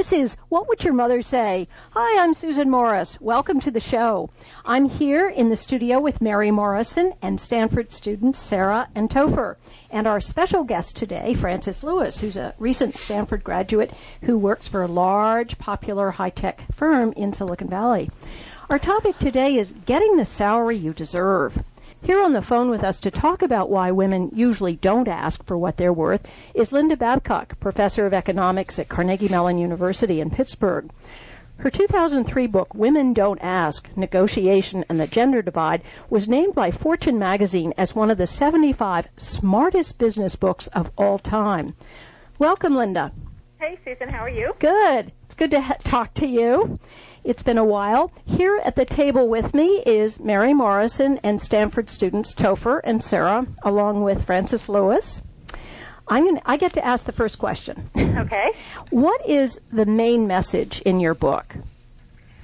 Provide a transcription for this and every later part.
This is What Would Your Mother Say? Hi, I'm Susan Morris. Welcome to the show. I'm here in the studio with Mary Morrison and Stanford students Sarah and Topher. And our special guest today, Frances Lewis, who's a recent Stanford graduate who works for a large, popular high-tech firm in Silicon Valley. Our topic today is getting the salary you deserve. Here on the phone with us to talk about why women usually don't ask for what they're worth is Linda Babcock, professor of economics at Carnegie Mellon University in Pittsburgh. Her 2003 book, Women Don't Ask Negotiation and the Gender Divide, was named by Fortune magazine as one of the 75 smartest business books of all time. Welcome, Linda. Hey, Susan, how are you? Good. It's good to ha- talk to you. It's been a while. Here at the table with me is Mary Morrison and Stanford students Topher and Sarah, along with Frances Lewis. I'm gonna, I get to ask the first question. Okay. what is the main message in your book?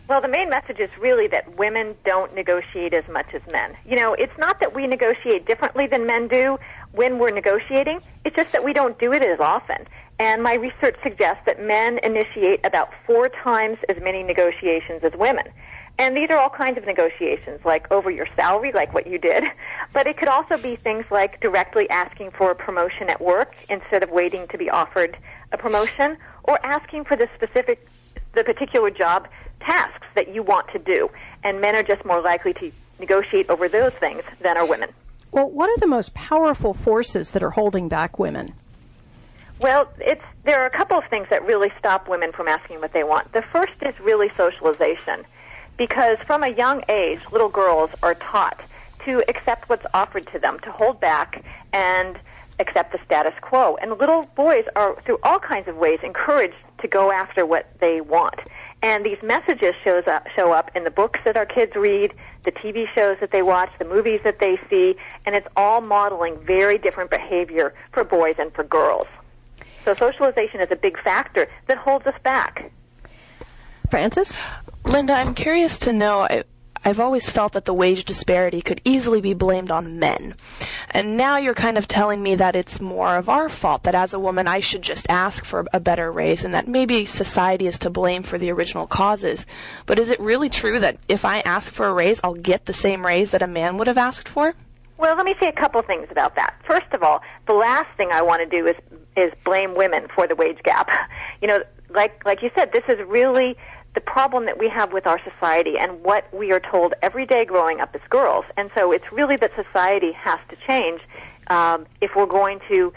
Well, the main message is really that women don't negotiate as much as men. You know, it's not that we negotiate differently than men do when we're negotiating, it's just that we don't do it as often. And my research suggests that men initiate about four times as many negotiations as women. And these are all kinds of negotiations, like over your salary, like what you did. But it could also be things like directly asking for a promotion at work instead of waiting to be offered a promotion, or asking for the specific, the particular job tasks that you want to do. And men are just more likely to negotiate over those things than are women. Well, what are the most powerful forces that are holding back women? Well, it's there are a couple of things that really stop women from asking what they want. The first is really socialization, because from a young age, little girls are taught to accept what's offered to them, to hold back and accept the status quo. And little boys are, through all kinds of ways, encouraged to go after what they want. And these messages shows up, show up in the books that our kids read, the TV shows that they watch, the movies that they see, and it's all modeling very different behavior for boys and for girls. So socialization is a big factor that holds us back. Frances? Linda, I'm curious to know. I, I've always felt that the wage disparity could easily be blamed on men. And now you're kind of telling me that it's more of our fault, that as a woman I should just ask for a better raise, and that maybe society is to blame for the original causes. But is it really true that if I ask for a raise, I'll get the same raise that a man would have asked for? Well, let me say a couple things about that. First of all, the last thing I want to do is is blame women for the wage gap. You know, like like you said, this is really the problem that we have with our society and what we are told every day growing up as girls. And so it's really that society has to change um, if we're going to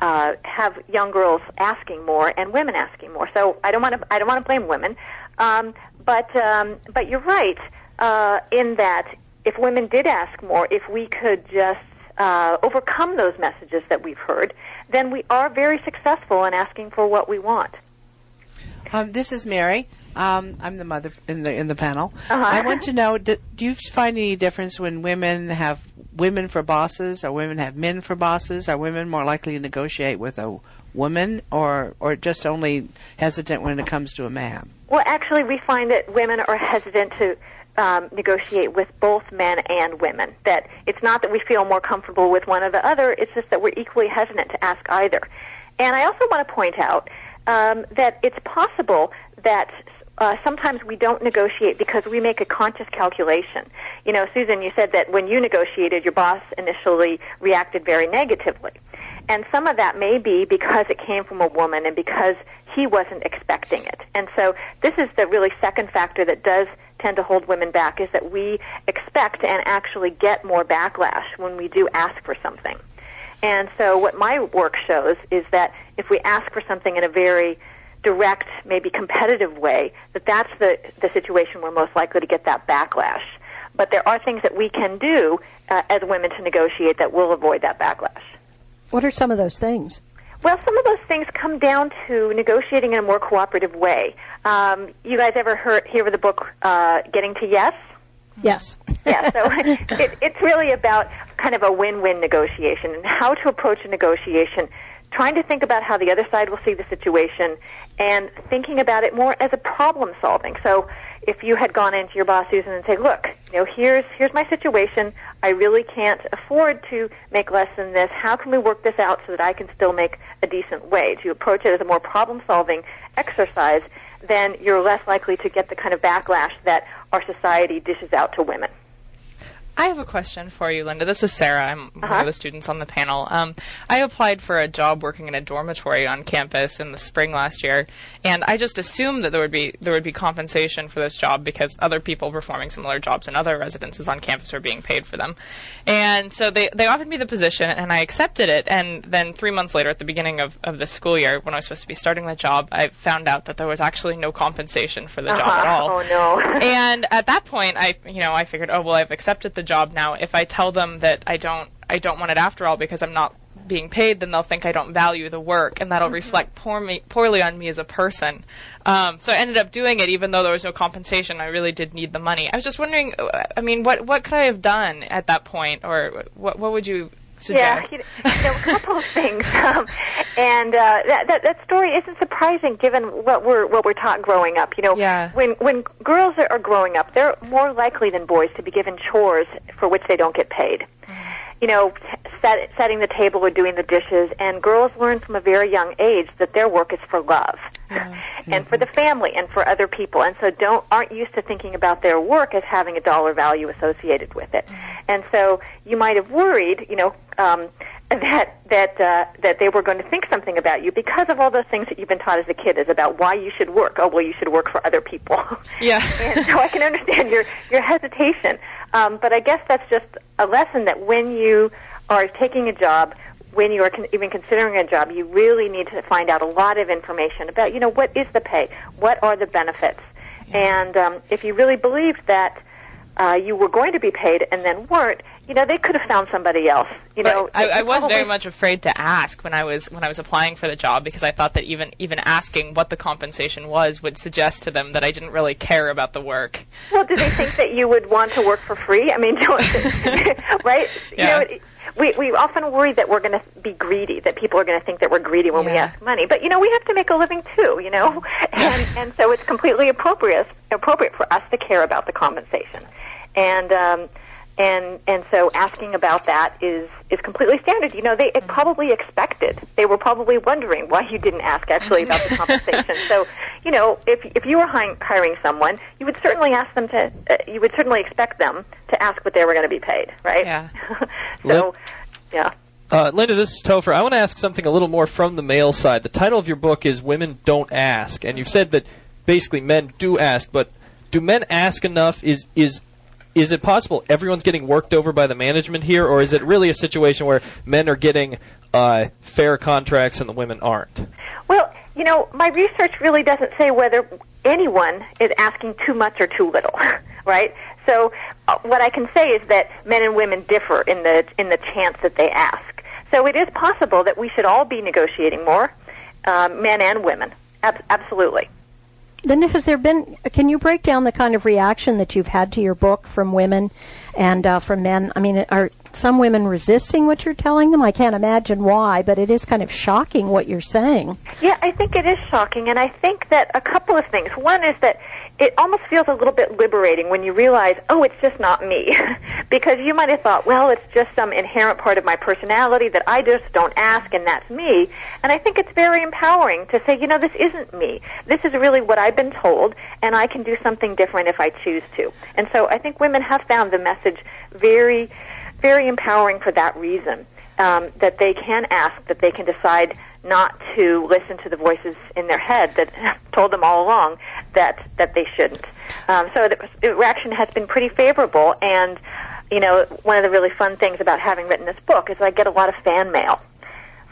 uh, have young girls asking more and women asking more. So I don't want to I don't want to blame women, um, but um, but you're right uh, in that if women did ask more, if we could just uh, overcome those messages that we've heard, then we are very successful in asking for what we want. Um, this is Mary. Um, I'm the mother in the in the panel. Uh-huh. I want to know: do, do you find any difference when women have women for bosses, or women have men for bosses? Are women more likely to negotiate with a woman, or or just only hesitant when it comes to a man? Well, actually, we find that women are hesitant to um, negotiate with both men and women. That it's not that we feel more comfortable with one or the other, it's just that we're equally hesitant to ask either. And I also want to point out um, that it's possible that uh, sometimes we don't negotiate because we make a conscious calculation. You know, Susan, you said that when you negotiated, your boss initially reacted very negatively. And some of that may be because it came from a woman and because he wasn't expecting it. And so this is the really second factor that does tend to hold women back is that we expect and actually get more backlash when we do ask for something. And so what my work shows is that if we ask for something in a very direct, maybe competitive way, that that's the, the situation we're most likely to get that backlash. But there are things that we can do uh, as women to negotiate that will avoid that backlash. What are some of those things? Well, some of those things come down to negotiating in a more cooperative way. Um, you guys ever heard hear of the book uh, Getting to Yes? Yes. yeah, so it, it's really about kind of a win-win negotiation and how to approach a negotiation, trying to think about how the other side will see the situation and thinking about it more as a problem solving. So if you had gone into your boss Susan and said, "Look, you know, here's here's my situation. I really can't afford to make less than this. How can we work this out so that I can still make a decent wage?" You approach it as a more problem-solving exercise, then you're less likely to get the kind of backlash that our society dishes out to women. I have a question for you, Linda. This is Sarah. I'm Uh-huh. one of the students on the panel. Um, I applied for a job working in a dormitory on campus in the spring last year, and I just assumed that there would be there would be compensation for this job because other people performing similar jobs in other residences on campus were being paid for them. And so they, they offered me the position, and I accepted it. And then three months later, at the beginning of, of the school year, when I was supposed to be starting the job, I found out that there was actually no compensation for the job at Uh-huh. all. Oh no. and at that point i you know i figured oh well i've accepted the job now. If i tell them that i don't i don't want it after all because i'm not being paid then they'll think i don't value the work and that'll reflect poor me, poorly on me as a person. Um, so i ended up doing it even though there was no compensation. I really did need the money. I was just wondering uh, i mean what what could i have done at that point? Or what what would you suggest know, you know, a couple of things, um, and uh, that, that that story isn't surprising given what we're what we're taught growing up. You know, Yeah. when when girls are, are growing up, they're more likely than boys to be given chores for which they don't get paid. You know, set, setting the table or doing the dishes, and girls learn from a very young age that their work is for love, and for the family, and for other people, and so don't aren't used to thinking about their work as having a dollar value associated with it, and so you might have worried, you know, um, that that uh, that they were going to think something about you because of all those things that you've been taught as a kid is about why you should work. Oh, well, you should work for other people. Yeah. and so I can understand your your hesitation, um, but I guess that's just a lesson that when you are taking a job. When you are con- even considering a job, you really need to find out a lot of information about, you know, what is the pay, what are the benefits, and um, if you really believe that uh, you were going to be paid and then weren't, you know, they could have found somebody else. You know, I, I was very much afraid to ask when I was when I was applying for the job because I thought that even even asking what the compensation was would suggest to them that I didn't really care about the work. Well, do they think that you would want to work for free? I mean, right? Yeah. You know, we we often worry that we're going to be greedy, that people are going to think that we're greedy when we ask money. But you know, we have to make a living too. You know, and and so it's completely appropriate appropriate for us to care about the compensation, and um, and and so asking about that is is completely standard. You know, they it probably expected. They were probably wondering why you didn't ask actually about the compensation. So, you know, if if you were hiring, hiring someone, you would certainly ask them to. Uh, you would certainly expect them to ask what they were going to be paid, right? Yeah. so, yeah. Uh, Linda, this is Topher. I want to ask something a little more from the male side. The title of your book is Women Don't Ask, and you've said that basically men do ask, but do men ask enough? Is is is it possible everyone's getting worked over by the management here, or is it really a situation where men are getting uh, fair contracts and the women aren't? Well, you know, my research really doesn't say whether anyone is asking too much or too little, right? So, uh, what I can say is that men and women differ in the in the chance that they ask. So, it is possible that we should all be negotiating more, um, men and women. Ab- absolutely. Linda, has there been? Can you break down the kind of reaction that you've had to your book from women and uh, from men? I mean, are some women resisting what you're telling them? I can't imagine why, but it is kind of shocking what you're saying. Yeah, I think it is shocking, and I think that a couple of things. One is that it almost feels a little bit liberating when you realize, oh, it's just not me. because you might have thought, well, it's just some inherent part of my personality that I just don't ask, and that's me. And I think it's very empowering to say, you know, this isn't me. This is really what I've been told, and I can do something different if I choose to. And so I think women have found the message very, very empowering for that reason. Um, that they can ask, that they can decide not to listen to the voices in their head that told them all along that that they shouldn't. Um, so the, reaction has been pretty favorable, and you know, one of the really fun things about having written this book is I get a lot of fan mail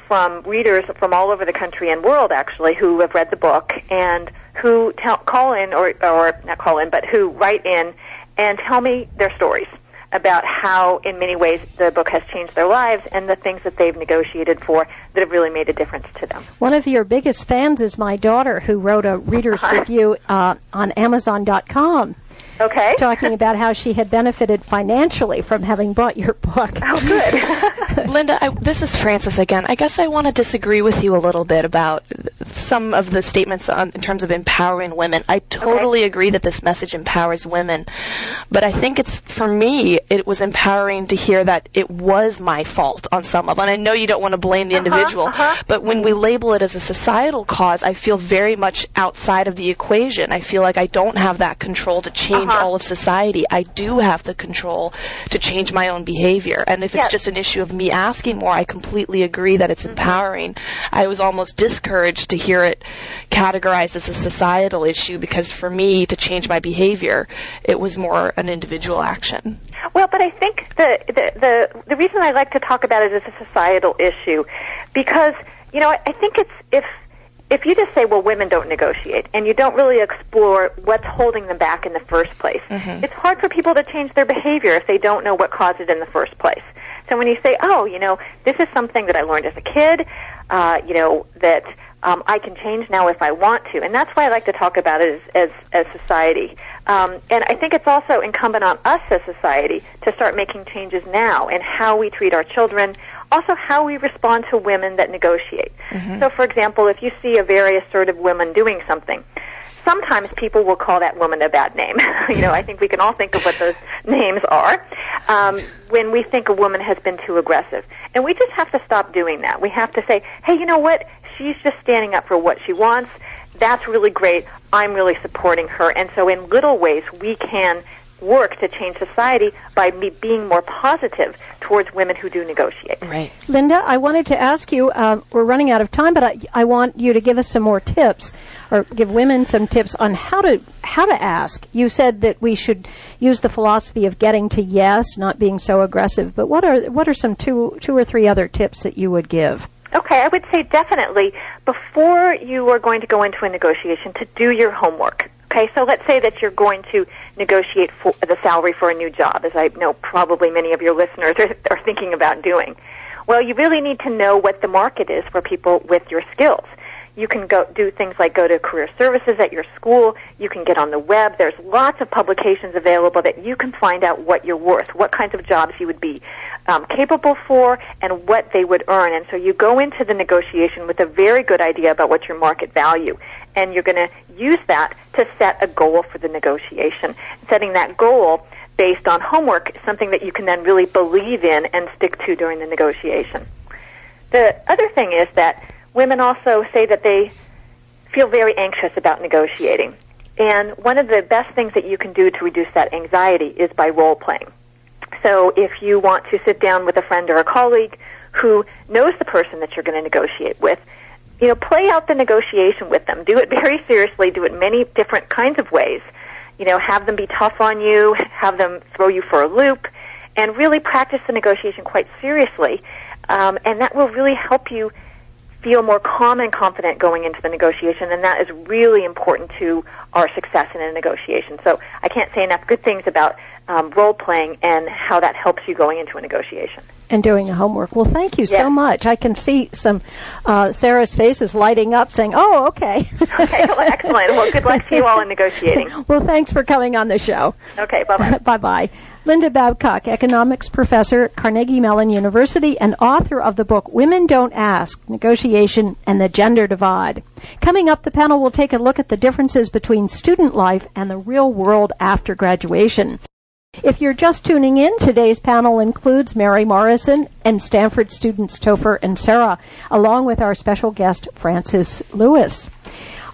from readers from all over the country and world actually who have read the book and who tell, call in or or not call in but who write in and tell me their stories about how in many ways the book has changed their lives and the things that they've negotiated for that have really made a difference to them. One of your biggest fans is my daughter, who wrote a reader's review uh, on Amazon.com. Okay. talking about how she had benefited financially from having bought your book. Oh, good. Linda, I, this is Frances again. I guess I want to disagree with you a little bit about some of the statements on, in terms of empowering women. I totally agree that this message empowers women, but I think it's for me it was empowering to hear that it was my fault on some level. And I know you don't want to blame the uh-huh, individual, uh-huh. but when we label it as a societal cause, I feel very much outside of the equation. I feel like I don't have that control to change Uh-huh. all of society. I do have the control to change my own behavior. And if it's just an issue of me asking more, I completely agree that it's mm-hmm. empowering. I was almost discouraged to hear it categorized as a societal issue because for me to change my behavior, it was more an individual action. Well, but I think the, the the the reason I like to talk about it as a societal issue, because you know I, I think it's if if you just say well women don't negotiate and you don't really explore what's holding them back in the first place, it's hard for people to change their behavior if they don't know what caused it in the first place. So when you say oh you know this is something that I learned as a kid, uh, you know that um, I can change now if I want to, and that's why I like to talk about it as as, as society. Um, and I think it's also incumbent on us as society to start making changes now in how we treat our children, also how we respond to women that negotiate. So, for example, if you see a very assertive woman doing something, sometimes people will call that woman a bad name. you know, I think we can all think of what those names are um, when we think a woman has been too aggressive. And we just have to stop doing that. We have to say, hey, you know what? She's just standing up for what she wants. That's really great. I'm really supporting her. And so, in little ways, we can work to change society by me being more positive towards women who do negotiate. Right. Linda, I wanted to ask you, uh, we're running out of time, but I, I want you to give us some more tips or give women some tips on how to how to ask. You said that we should use the philosophy of getting to yes, not being so aggressive. But what are what are some two two or three other tips that you would give? Okay, I would say definitely before you are going to go into a negotiation to do your homework. Okay, so let's say that you're going to negotiate for the salary for a new job, as I know probably many of your listeners are, are thinking about doing. Well, you really need to know what the market is for people with your skills. You can go do things like go to career services at your school. You can get on the web. There's lots of publications available that you can find out what you're worth, what kinds of jobs you would be um, capable for, and what they would earn. And so you go into the negotiation with a very good idea about what your market value, and you're going to use that to set a goal for the negotiation. Setting that goal based on homework is something that you can then really believe in and stick to during the negotiation. The other thing is that women also say that they feel very anxious about negotiating. And one of the best things that you can do to reduce that anxiety is by role playing. So if you want to sit down with a friend or a colleague who knows the person that you're going to negotiate with, you know, play out the negotiation with them. Do it very seriously. Do it many different kinds of ways. You know, have them be tough on you, have them throw you for a loop, and really practice the negotiation quite seriously. Um, and that will really help you feel more calm and confident going into the negotiation, and that is really important to our success in a negotiation. So I can't say enough good things about um, role playing and how that helps you going into a negotiation. And doing the homework. Well, thank you so much. I can see some uh, Sarah's faces lighting up, saying, "Oh, okay." Okay, well, excellent. Well, good luck to you all in negotiating. well, thanks for coming on the show. Okay, bye bye. bye bye. Linda Babcock, economics professor at Carnegie Mellon University and author of the book Women Don't Ask Negotiation and the Gender Divide. Coming up, the panel will take a look at the differences between student life and the real world after graduation. If you're just tuning in, today's panel includes Mary Morrison and Stanford students Topher and Sarah, along with our special guest, Frances Lewis.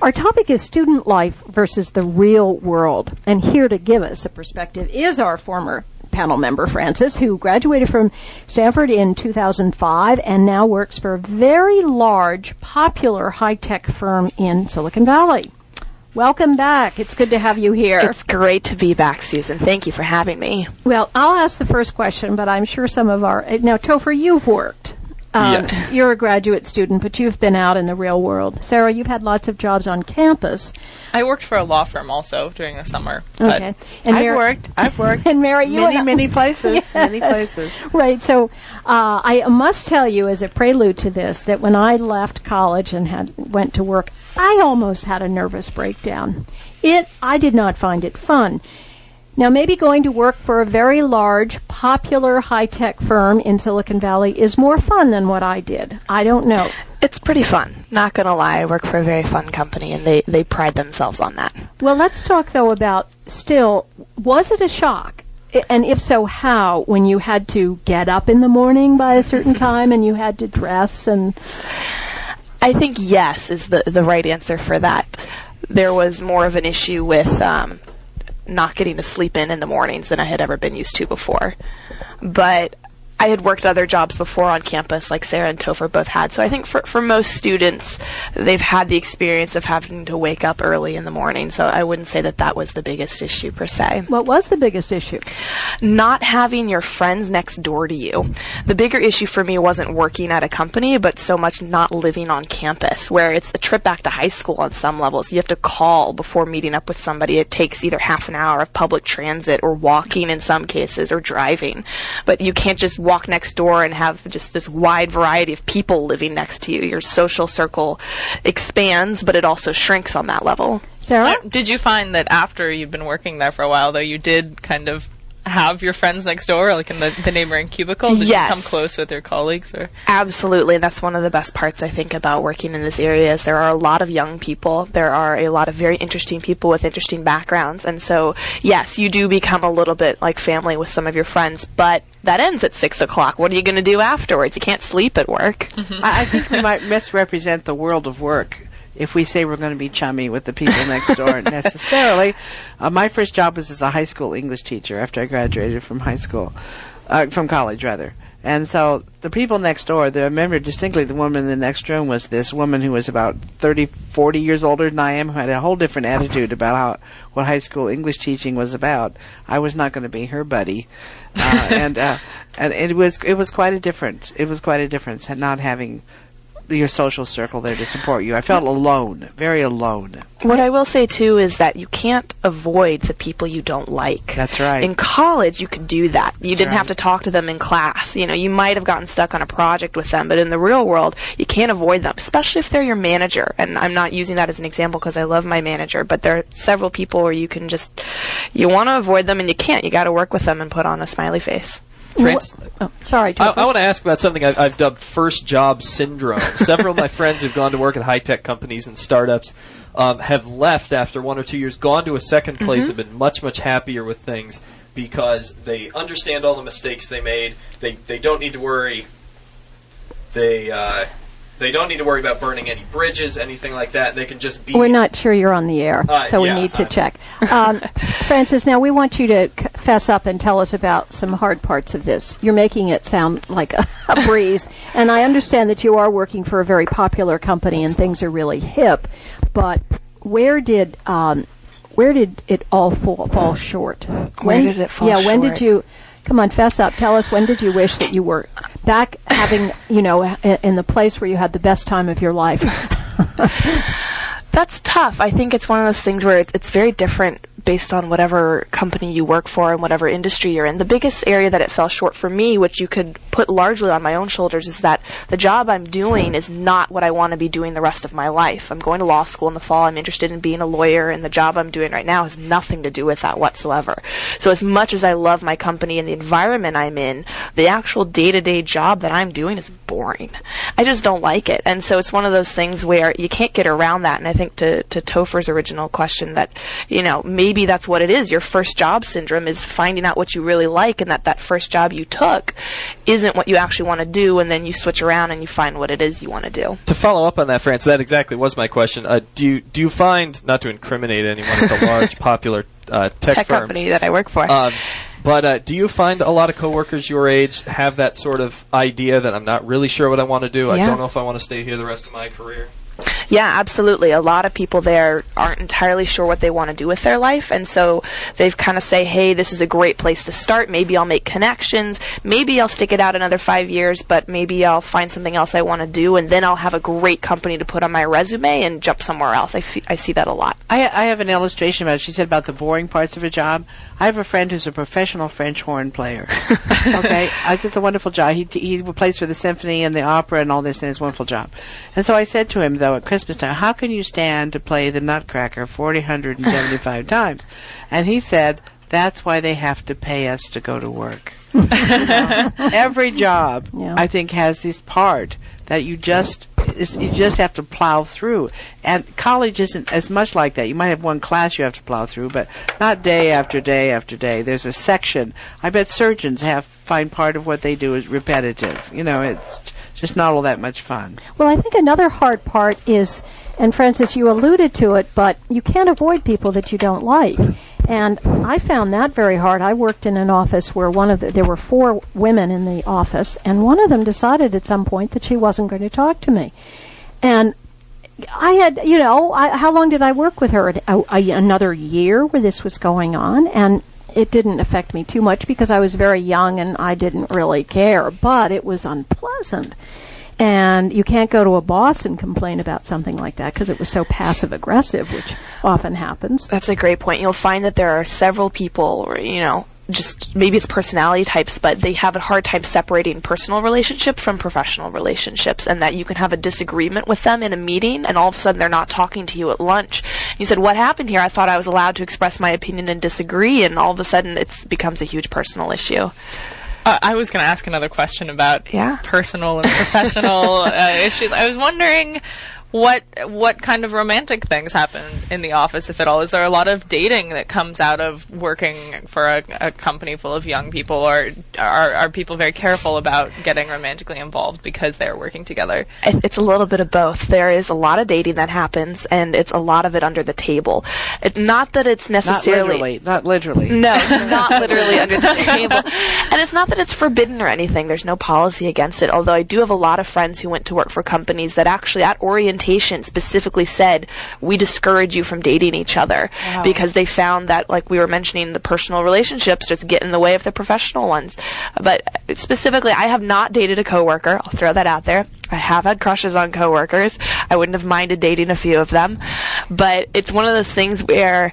Our topic is student life versus the real world. And here to give us a perspective is our former panel member, Frances, who graduated from Stanford in 2005 and now works for a very large, popular high tech firm in Silicon Valley. Welcome back. It's good to have you here. It's great to be back, Susan. Thank you for having me. Well, I'll ask the first question, but I'm sure some of our now Topher, you've worked. Um, Yes. You're a graduate student, but you've been out in the real world. Sarah, you've had lots of jobs on campus. I worked for a law firm also during the summer. Okay. And I've Mary- worked. I've worked. And Mary, you many, many places. Many places. Right. So uh, I must tell you, as a prelude to this, that when I left college and had went to work, I almost had a nervous breakdown. It I did not find it fun. Now, maybe going to work for a very large, popular high tech firm in Silicon Valley is more fun than what I did. I don't know. It's pretty fun. Not gonna lie, I work for a very fun company, and they they pride themselves on that. Well, let's talk though about still, was it a shock? And if so, how? When you had to get up in the morning by a certain time and you had to dress and. I think yes is the the right answer for that. There was more of an issue with um, not getting to sleep in in the mornings than I had ever been used to before. But I had worked other jobs before on campus, like Sarah and Topher both had. So I think for for most students, they've had the experience of having to wake up early in the morning. So I wouldn't say that that was the biggest issue per se What was the biggest issue? not having your friends next door to you. The bigger issue for me wasn't working at a company, but so much not living on campus, where it's a trip back to high school on some levels. You have to call before meeting up with somebody. It takes either half an hour of public transit or walking in some cases or driving. But you can't just walk next door and have just this wide variety of people living next to you. Your social circle expands, but it also shrinks on that level. Sarah? Uh, Did you find that after you've been working there for a while, though, you did kind of have your friends next door, like in the, the neighboring cubicles? Did Yes. you come close with your colleagues? Or Absolutely, and that's one of the best parts I think about working in this area is there are a lot of young people. There are a lot of very interesting people with interesting backgrounds, and so yes, you do become a little bit like family with some of your friends. But that ends at six o'clock. What are you going to do afterwards? You can't sleep at work. I, I think we might misrepresent the world of work if we say we're going to be chummy with the people next door necessarily. Uh, my first job was as a high school English teacher after I graduated from high school, uh, from college rather. And so the people next door, the, I remember distinctly the woman in the next room was this woman who was about 30, 40 years older than I am, who had a whole different attitude about how what high school English teaching was about. I was not going to be her buddy, uh, and uh, and it was it was quite a difference. It was quite a difference not having your social circle there to support you. I felt alone, very alone. What I will say too is that you can't avoid the people you don't like. That's right. In college, you could do that. You didn't have to talk to them in class. You know, you might have gotten stuck on a project with them, but in the real world, you can't avoid them, especially if they're your manager. And I'm not using that as an example because I love my manager, but there are several people where you can just, you want to avoid them and you can't. You got to work with them and put on a smiley face. Frances, Oh, sorry. I, I want to ask about something I've, I've dubbed first job syndrome. Several of my friends who've gone to work at high tech companies and startups um, have left after one or two years, gone to a second place, have been much, much happier with things because they understand all the mistakes they made. They, they don't need to worry. They, uh, they don't need to worry about burning any bridges, anything like that. They can just be. We're not sure you're on the air, Uh, so we yeah, need to I- check. Um, Frances, now we want you to c- fess up and tell us about some hard parts of this. You're making it sound like a, a breeze, and I understand that you are working for a very popular company and things are really hip. But where did um, where did it all fall, fall short? Where did it fall Yeah, when did you? Come on, fess up. Tell us when did you wish that you were back having, you know, in, the place where you had the best time of your life? That's tough. I think it's one of those things where it's, it's very different based on whatever company you work for and whatever industry you're in. The biggest area that it fell short for me, which you could put largely on my own shoulders, is that the job I'm doing is not what I want to be doing the rest of my life. I'm going to law school in the fall. I'm interested in being a lawyer, and the job I'm doing right now has nothing to do with that whatsoever. So as much as I love my company and the environment I'm in, the actual day-to-day job that I'm doing is boring. I just don't like it. And so it's one of those things where you can't get around that. And I think to, to Topher's original question that, you know, maybe that's what it is. Your first job syndrome is finding out what you really like and that that first job you took isn't what you actually want to do. And then you switch around and you find what it is you want to do. To follow up on that, France, that exactly was my question. Uh, do you do you find not to incriminate anyone at the large popular uh, tech, Tech firm, company that I work for. Um, but uh, do you find a lot of coworkers your age have that sort of idea that I'm not really sure what I want to do? I don't know if I want to stay here the rest of my career. Yeah, absolutely. A lot of people there aren't entirely sure what they want to do with their life, and so they've kind of say, "Hey, this is a great place to start. Maybe I'll make connections. Maybe I'll stick it out another five years, but maybe I'll find something else I want to do, and then I'll have a great company to put on my resume and jump somewhere else." I, fe- I see that a lot. I, I have an illustration about it. She said about the boring parts of a job. I have a friend who's a professional French horn player. okay, I it's a wonderful job. He he plays for the symphony and the opera and all this, and it's a wonderful job. And so I said to him though at Christmas time, "How can you stand to play the Nutcracker forty hundred and seventy five times?" And he said, That's why they have to pay us to go to work. Know, Every job, Yeah. I think, has this part that you just you just have to plow through. And college isn't as much like that. You might have one class you have to plow through, but not day after day after day. There's a section. I bet surgeons have find part of what they do is repetitive. You know, it's just not all that much fun. Well, I think another hard part is, and Frances, you alluded to it, but you can't avoid people that you don't like. And I found that very hard. I worked in an office where one of the, there were four women in the office, and one of them decided at some point that she wasn't going to talk to me. And I had, you know, I, how long did I work with her? A, a, another year where this was going on, and it didn't affect me too much because I was very young and I didn't really care. But it was unpleasant, and you can't go to a boss and complain about something like that because it was so passive aggressive, which often happens. That's a great point. You'll find that there are several people, you know, just maybe it's personality types, but they have a hard time separating personal relationships from professional relationships, and that you can have a disagreement with them in a meeting, and all of a sudden they're not talking to you at lunch. You said, "What happened here?" I thought I was allowed to express my opinion and disagree, and all of a sudden it becomes a huge personal issue. Uh, I was going to ask another question about Yeah. personal and professional uh, issues. I was wondering what what kind of romantic things happen in the office, if at all. Is there a lot of dating that comes out of working for a, a company full of young people, or are, are people very careful about getting romantically involved because they're working together? It's a little bit of both. There is a lot of dating that happens, and it's a lot of it under the table. It, not that it's necessarily Not necessarily literally. Not literally. No, not literally under the table. And it's not that it's forbidden or anything. There's no policy against it. Although I do have a lot of friends who went to work for companies that actually at orientation specifically said, we discourage you from dating each other because they found that, like we were mentioning, the personal relationships just get in the way of the professional ones. But specifically, I have not dated a coworker. I'll throw that out there. I have had crushes on coworkers. I wouldn't have minded dating a few of them. But it's one of those things where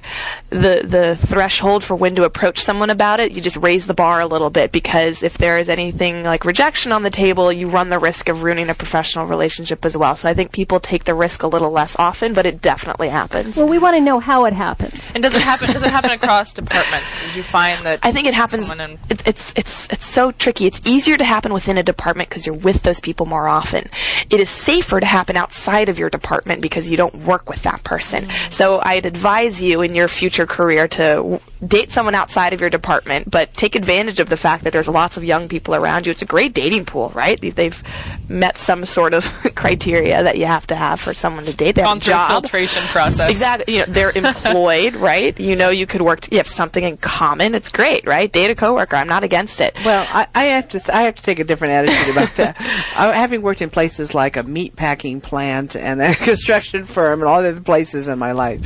the the threshold for when to approach someone about it, you just raise the bar a little bit because if there is anything like rejection on the table, you run the risk of ruining a professional relationship as well. So I think people take the risk a little less often, but it definitely happens. Well, we want to know how it happens. And does it happen? does it happen across departments? Did you find that? I think it happens. in- It's it's it's it's so tricky. It's easier to happen within a department because you're with those people more often. It is safer to happen outside of your department because you don't work with that person. Mm-hmm. So I'd advise you in your future career to w- date someone outside of your department, but take advantage of the fact that there's lots of young people around you. It's a great dating pool, right? If They've met some sort of criteria that you have to have for someone to date. They have gone a a job. filtration process. Exactly. You know, they're employed, right? You know, you could work. You have something in common. It's great, right? Date a coworker. I'm not against it. Well, I, I have to. s- I have to take a different attitude about that. I, having worked in places like a meat packing plant and a construction firm and all the other places in my life,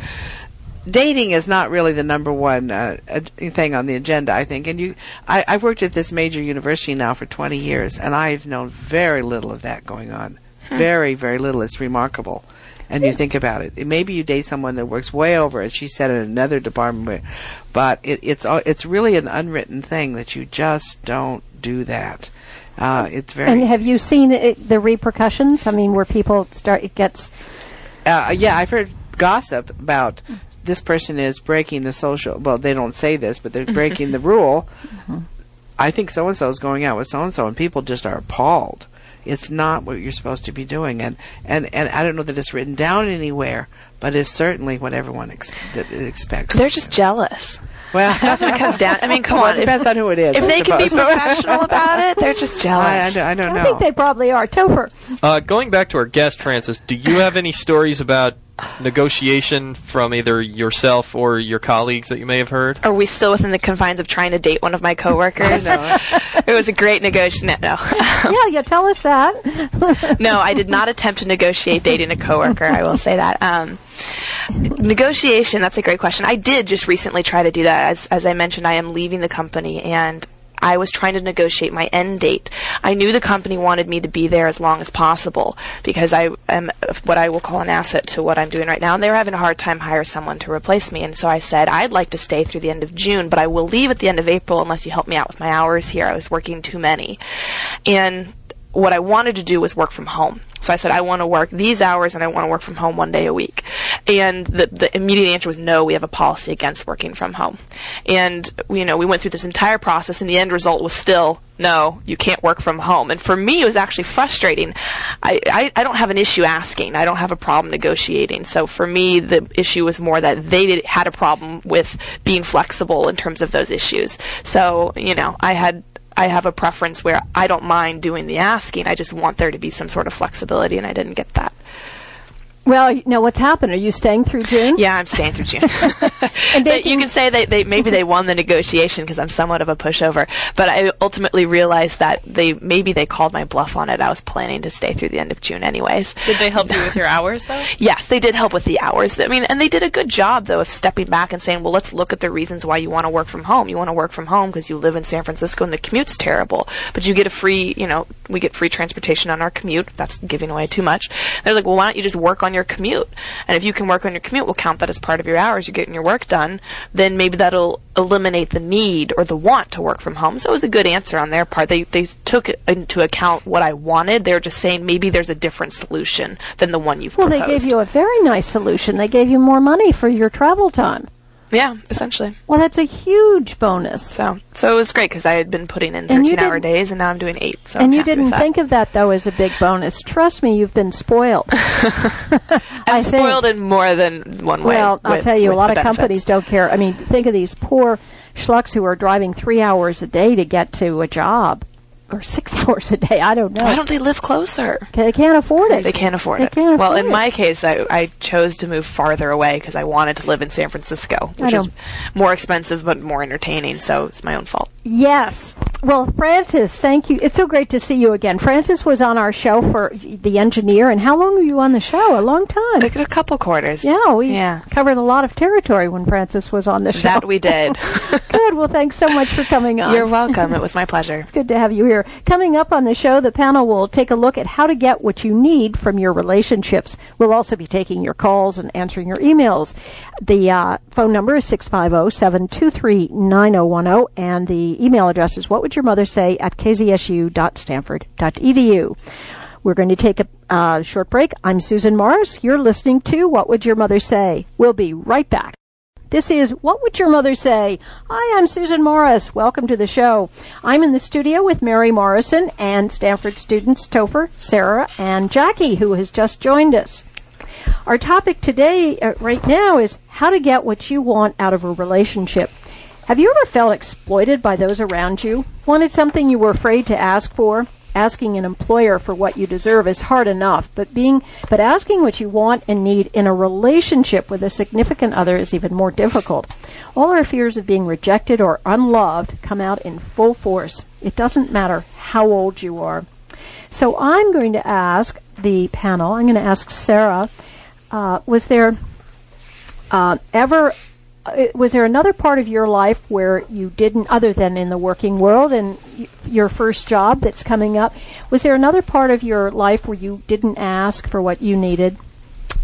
dating is not really the number one uh, thing on the agenda. I think. And you, I, I've worked at this major university now for 20 years, and I've known very little of that going on. Very, very little. It's remarkable. And you think about it. Maybe you date someone that works way over, as she said, in another department, but it, it's al- it's really an unwritten thing that you just don't do that. Uh, it's very And have you seen it, the repercussions? I mean, where people start, it gets uh, yeah, I've heard gossip about this person is breaking the social. Well, they don't say this, but they're breaking the rule. I think so and so is going out with so and so, and people just are appalled. It's not what you're supposed to be doing, and and and I don't know that it's written down anywhere, but it's certainly what everyone ex- expects. They're just jealous. Well, That's what it comes down. I mean, come Well, on. it depends on who it is. If I they can be professional about it, they're just jealous. I, I, don't- I don't know. I think they probably are. Topher. Uh, going back to our guest, Frances, do you have any stories about negotiation from either yourself or your colleagues that you may have heard? Are we still within the confines of trying to date one of my coworkers? it was a great negotiation. No, yeah, you tell us that. no, I did not attempt to negotiate dating a coworker. I will say that. Um, negotiation. That's a great question. I did just recently try to do that. As as I mentioned, I am leaving the company and. I was trying to negotiate my end date. I knew the company wanted me to be there as long as possible because I am what I will call an asset to what I'm doing right now. And they were having a hard time hiring someone to replace me. And so I said, I'd like to stay through the end of June, but I will leave at the end of April unless you help me out with my hours here. I was working too many. And what I wanted to do was work from home. So I said, I want to work these hours and I want to work from home one day a week. And the, the immediate answer was no, we have a policy against working from home. And, you know, we went through this entire process and the end result was still no, you can't work from home. And for me, it was actually frustrating. I, I, I don't have an issue asking. I don't have a problem negotiating. So for me, the issue was more that they did, had a problem with being flexible in terms of those issues. So, you know, I had I have a preference where I don't mind doing the asking. I just want there to be some sort of flexibility, and I didn't get that. Well, you know what's happened? Are you staying through June? Yeah, I'm staying through June. And so they you can say they, they maybe they won the negotiation because I'm somewhat of a pushover, but I ultimately realized that they maybe they called my bluff on it. I was planning to stay through the end of June anyways. Did they help you with your hours though? Yes, they did help with the hours. I mean, and they did a good job though of stepping back and saying, "Well, let's look at the reasons why you want to work from home. You want to work from home because you live in San Francisco and the commute's terrible, but you get a free, you know, we get free transportation on our commute. That's giving away too much." They're like, "Well, why don't you just work on your commute? And if you can work on your commute, we'll count that as part of your hours. You're getting your work done. Then maybe that'll eliminate the need or the want to work from home." So it was a good answer on their part. They they took into account what I wanted. They were just saying maybe there's a different solution than the one you've Well, they gave you a very nice solution. They gave you more money for your travel time. Yeah, essentially. Well, that's a huge bonus. So, so it was great because I had been putting in And 13 hour days and now I'm doing eight. So and I'm you didn't think of that though as a big bonus. Trust me, you've been spoiled. I I'm think. spoiled in more than one way. Well, I'll with- tell you, a lot of benefits. companies don't care. I mean, think of these poor schlucks who are driving three hours a day to get to a job, or six hours a day. I don't know. Why don't they live closer? they can't afford it. They can't afford They it. can't well, afford in it. my case, I, I chose to move farther away because I wanted to live in San Francisco, which is more expensive but more entertaining. So it's my own fault. Yes. Well, Frances, thank you. It's so great to see you again. Frances was on our show for the engineer, and how long were you on the show? A long time. Like a couple quarters. Yeah, we Yeah. covered a lot of territory when Frances was on the show. That we did. Good. Well, thanks so much for coming on. You're welcome. It was my pleasure. Good to have you here. Coming up on the show, the panel will take a look at how to get what you need from your relationships. We'll also be taking your calls and answering your emails. The uh, phone number is 650-723-9010 and the email address is what would your mother say at kzsu.stanford.edu. We're going to take a uh, short break. I'm Susan Morris. You're listening to What Would Your Mother Say? We'll be right back. This is What Would Your Mother Say? Hi, I'm Susan Morris. Welcome to the show. I'm in the studio with Mary Morrison and Stanford students Topher, Sarah, and Jackie, who has just joined us. Our topic today, uh, right now, is how to get what you want out of a relationship. Have you ever felt exploited by those around you? Wanted something you were afraid to ask for? Asking an employer for what you deserve is hard enough, but being, but asking what you want and need in a relationship with a significant other is even more difficult. All our fears of being rejected or unloved come out in full force. It doesn't matter how old you are. So I'm going to ask the panel, I'm going to ask Sarah, uh, was there uh, ever was there another part of your life where you didn't, other than in the working world and your first job that's coming up, was there another part of your life where you didn't ask for what you needed?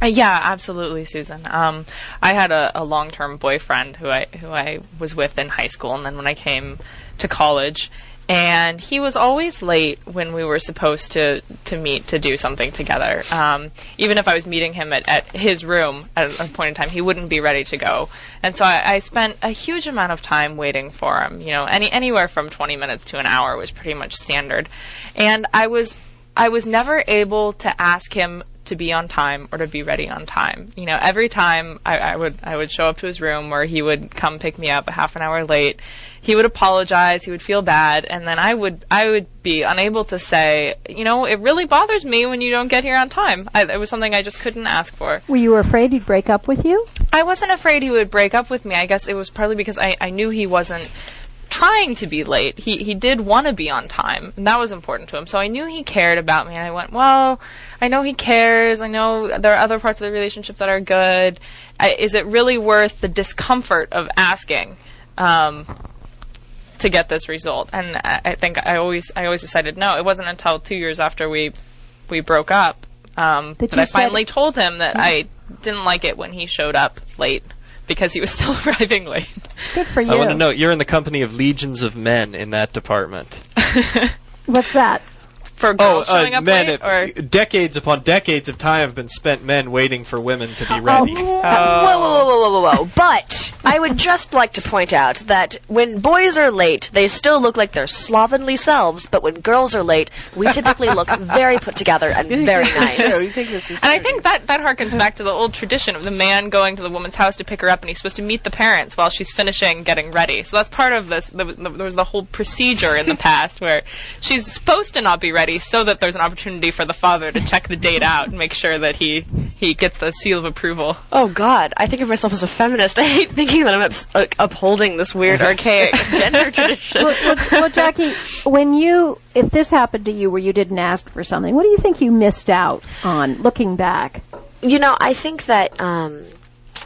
Uh, yeah, absolutely, Susan. Um, I had a, a long-term boyfriend who I who I was with in high school, and then when I came to college, and he was always late when we were supposed to to meet to do something together. Um, even if I was meeting him at, at his room at a, point in time, he wouldn't be ready to go, and so I, I spent a huge amount of time waiting for him. You know, any anywhere from 20 minutes to an hour was pretty much standard, and I was I was never able to ask him to be on time or to be ready on time. You know, every time I, I would I would show up to his room where he would come pick me up a half an hour late, he would apologize, he would feel bad, and then I would I would be unable to say, you know, it really bothers me when you don't get here on time. I, it was something I just couldn't ask for. Were you afraid he'd break up with you? I wasn't afraid he would break up with me. I guess it was partly because I, I knew he wasn't trying to be late. He he did want to be on time, and that was important to him. So I knew he cared about me, and I went, well, I know he cares. I know there are other parts of the relationship that are good. I, is it really worth the discomfort of asking? Um, to get this result, and I, I think I always I always decided no. It wasn't until two years after we we broke up um, That that, I said- finally told him that I didn't like it when he showed up late because he was still arriving late. Good for you. I want to know you're in the company of legions of men in that department. What's that? For Oh, uh, showing up men! late, or decades upon decades of time have been spent men waiting for women to be ready. Whoa, whoa, whoa, whoa, whoa, whoa, whoa. But I would just like to point out that when boys are late, they still look like their slovenly selves, but when girls are late, we typically look very put together and very nice. you think this is And I think that that harkens back to the old tradition of the man going to the woman's house to pick her up, and he's supposed to meet the parents while she's finishing getting ready. So that's part of this. The, the, there was the whole procedure in the past where she's supposed to not be ready, so that there's an opportunity for the father to check the date out and make sure that he he gets the seal of approval. Oh God, I think of myself as a feminist. I hate thinking that I'm ups- uh, upholding this weird archaic gender tradition. well, well, well, Jackie, when you, if this happened to you where you didn't ask for something, what do you think you missed out on looking back? You know, I think that um,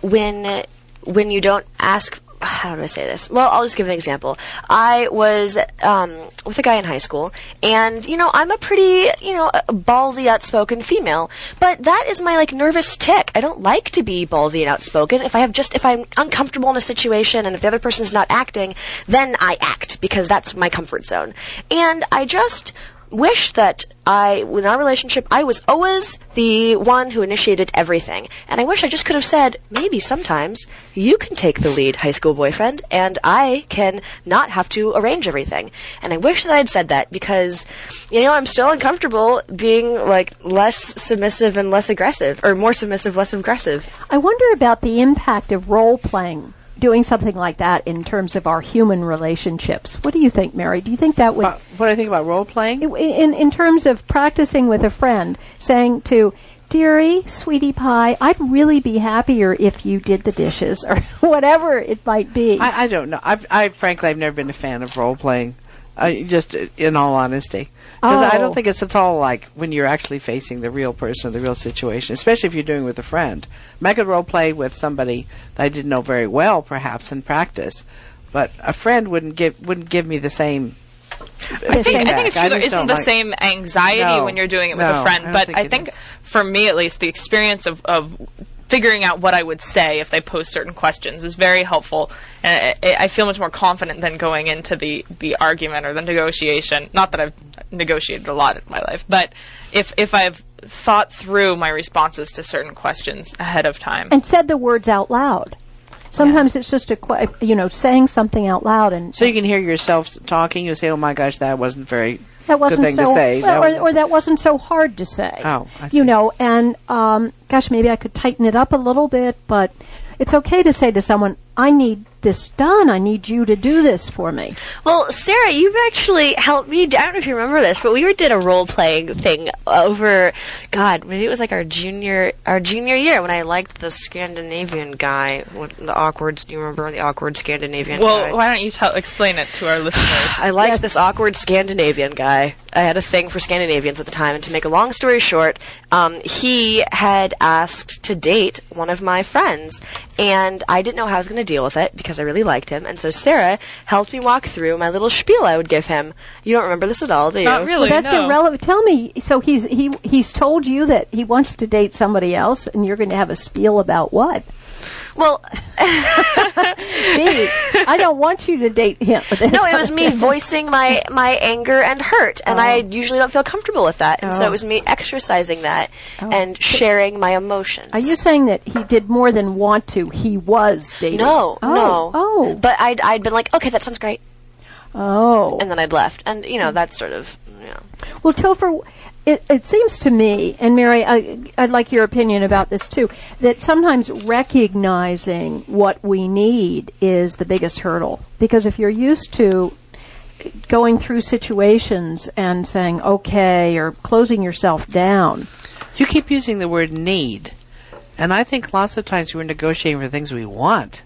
when when you don't ask, how do I say this? Well, I'll just give an example. I was um, with a guy in high school, and you know, I'm a pretty you know ballsy, outspoken female, but that is my like nervous tic. I don't like to be ballsy and outspoken. If I have just if I'm uncomfortable in a situation, and if the other person's not acting, then I act because that's my comfort zone. And I just wish that I, in our relationship, I was always the one who initiated everything. And I wish I just could have said, maybe sometimes you can take the lead, high school boyfriend, and I can not have to arrange everything. And I wish that I had said that because, you know, I'm still uncomfortable being, like, less submissive and less aggressive, or more submissive, less aggressive. I wonder about the impact of role playing, doing something like that in terms of our human relationships. What do you think, Mary? Do you think that would, Uh, what I think about role playing. in in terms of practicing with a friend, saying to Dearie, sweetie pie, I'd really be happier if you did the dishes or whatever it might be. I, I don't know. I've, I frankly, I've never been a fan of role playing. I just, in all honesty, 'Cause I Oh. don't think it's at all like when you're actually facing the real person or the real situation, especially if you're doing it with a friend. I, could role play with somebody that I didn't know very well, perhaps in practice, but a friend wouldn't give wouldn't give me the same. I think, I think it's true. I there just isn't the like- same anxiety No, when you're doing it with no, a I friend, don't but think I think is. for me at least, the experience of, of figuring out what I would say if they pose certain questions is very helpful, and I, I feel much more confident than going into the the argument or the negotiation. Not that I've negotiated a lot in my life, but if if I've thought through my responses to certain questions ahead of time. and said the words out loud. Sometimes it's just a, que- you know, saying something out loud and So you can hear yourself talking. You say, "Oh my gosh, that wasn't very that wasn't so, say." well, That or, or that wasn't so hard to say. Oh. You know, and um, gosh, maybe I could tighten it up a little bit, but it's okay to say to someone, "I need this done. I need you to do this for me." Well, Sarah, you've actually helped me. I don't know if you remember this, but we did a role playing thing over. God, maybe it was like our junior our junior year when I liked the Scandinavian guy, with the awkward. Do you remember the awkward Scandinavian guy? well, why don't you tell explain it to our listeners? I liked Yes. this awkward Scandinavian guy. I had a thing for Scandinavians at the time, and to make a long story short, um, he had asked to date one of my friends, and I didn't know how I was going to deal with it because I really liked him, and so Sarah helped me walk through my little spiel I would give him. You don't remember this at all, do you? Not really. Well, that's no. irrelevant. Tell me. So he's he he's told you that he wants to date somebody else, and you're going to have a spiel about what? Well, Gee, I don't want you to date him. no, it was me voicing my my anger and hurt, and I Oh. usually don't feel comfortable with that, and so Oh. it was me oh. exercising that oh. and sharing my emotions. Are you saying that he did more than want to? He was dating. No, oh, no. Oh, But I'd I'd been like, okay, that sounds great, oh. and then I'd left, and you know that's sort of you know. Well, Topher, it, it seems to me, and Mary, I, I'd like your opinion about this too, that sometimes recognizing what we need is the biggest hurdle. Because if you're used to going through situations and saying, okay, or closing yourself down, You keep using the word need. And I think lots of times we're negotiating for things we want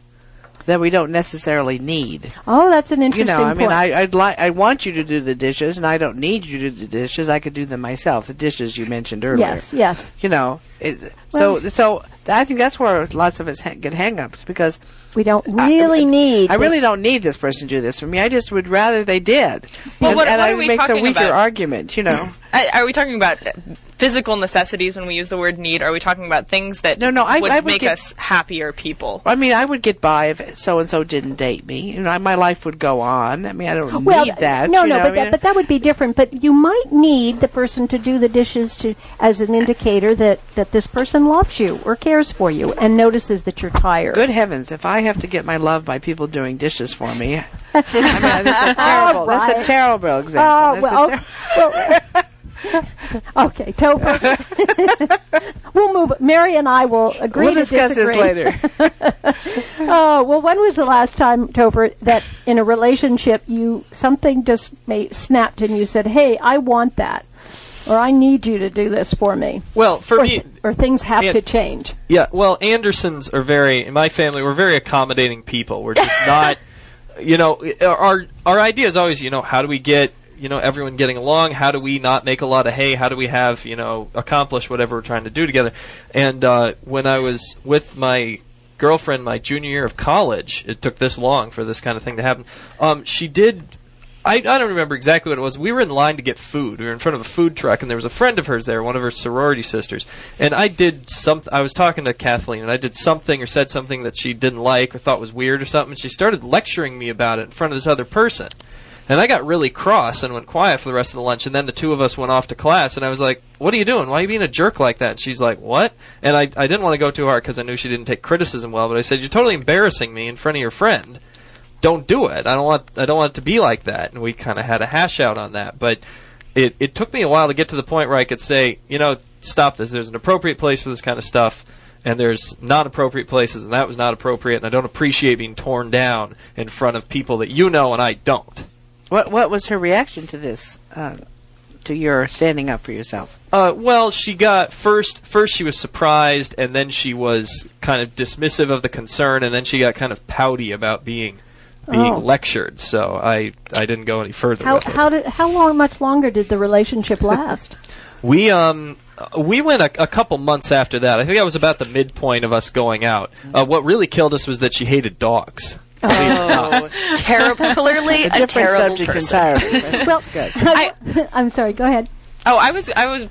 that we don't necessarily need. oh, that's an interesting. You know, I mean, point. I, I'd like, I want you to do the dishes, and I don't need you to do the dishes. I could do them myself. The dishes you mentioned earlier. yes, yes. You know, It, so so I think that's where lots of us ha- get hang-ups because We don't I- really need. I really don't need this person to do this for me. I just would rather they did. Well, and, what- and what I are we makes a weaker about? argument, you know. Are we talking about uh, physical necessities when we use the word need? Are we talking about things that No, no, I- would, I would make get- us happier people? I mean, I would get by if so and so didn't date me. You know, my life would go on. I mean, I don't Well, need that. no, no, know, but I mean, that, but that would be different. But you might need the person to do the dishes to as an indicator that that this person loves you or cares for you and notices that you're tired. Good heavens, if I have to get my love by people doing dishes for me, I mean, that's a terrible. That's a terrible example. Oh, That's well, ter- well okay, Topher. we'll move. Mary and I will agree we'll to discuss this later. Oh well, when was the last time, Topher, that in a relationship you something just made, snapped and you said, "Hey, I want that," or "I need you to do this for me," Well, for or, me, or things have Yeah. to change. Yeah, well, Andersons are very in my family. We're very accommodating people. We're just not, you know, our our idea is always, you know, how do we get you know everyone getting along? How do we not make a lot of hay? How do we have you know accomplish whatever we're trying to do together? And uh, when I was with my girlfriend my junior year of college, it took this long for this kind of thing to happen. Um, she did I, I don't remember exactly what it was. We were in line to get food. We were in front of a food truck, and there was a friend of hers there, one of her sorority sisters. And I did something. I was talking to Kathleen, and I did something or said something that she didn't like or thought was weird or something. And she started lecturing me about it in front of this other person. And I got really cross and went quiet for the rest of the lunch. And then the two of us went off to class, and I was like, "What are you doing? Why are you being a jerk like that?" And she's like, "What?" And I, I didn't want to go too hard because I knew she didn't take criticism well. But I said, "You're totally embarrassing me in front of your friend." Don't do it. I don't want I don't want it to be like that. And we kind of had a hash out on that, but it it took me a while to get to the point where I could say, you know, stop this. There's an appropriate place for this kind of stuff. And there's not appropriate places, and that was not appropriate. And I don't appreciate being torn down in front of people that you know and I don't. what What was her reaction to this? Uh, to your standing up for yourself? Uh, well, she got first. First, she was surprised, and then she was kind of dismissive of the concern, and then she got kind of pouty about being being Oh. lectured. So I I didn't go any further. How with it. how did how long much longer did the relationship last? We um we went a, a couple months after that. I think that was about the midpoint of us going out. Uh, what really killed us was that she hated dogs. Oh, terrible, clearly a a, different terrible subject person. entirely. well, good. I, am sorry. Go ahead. Oh, I was I was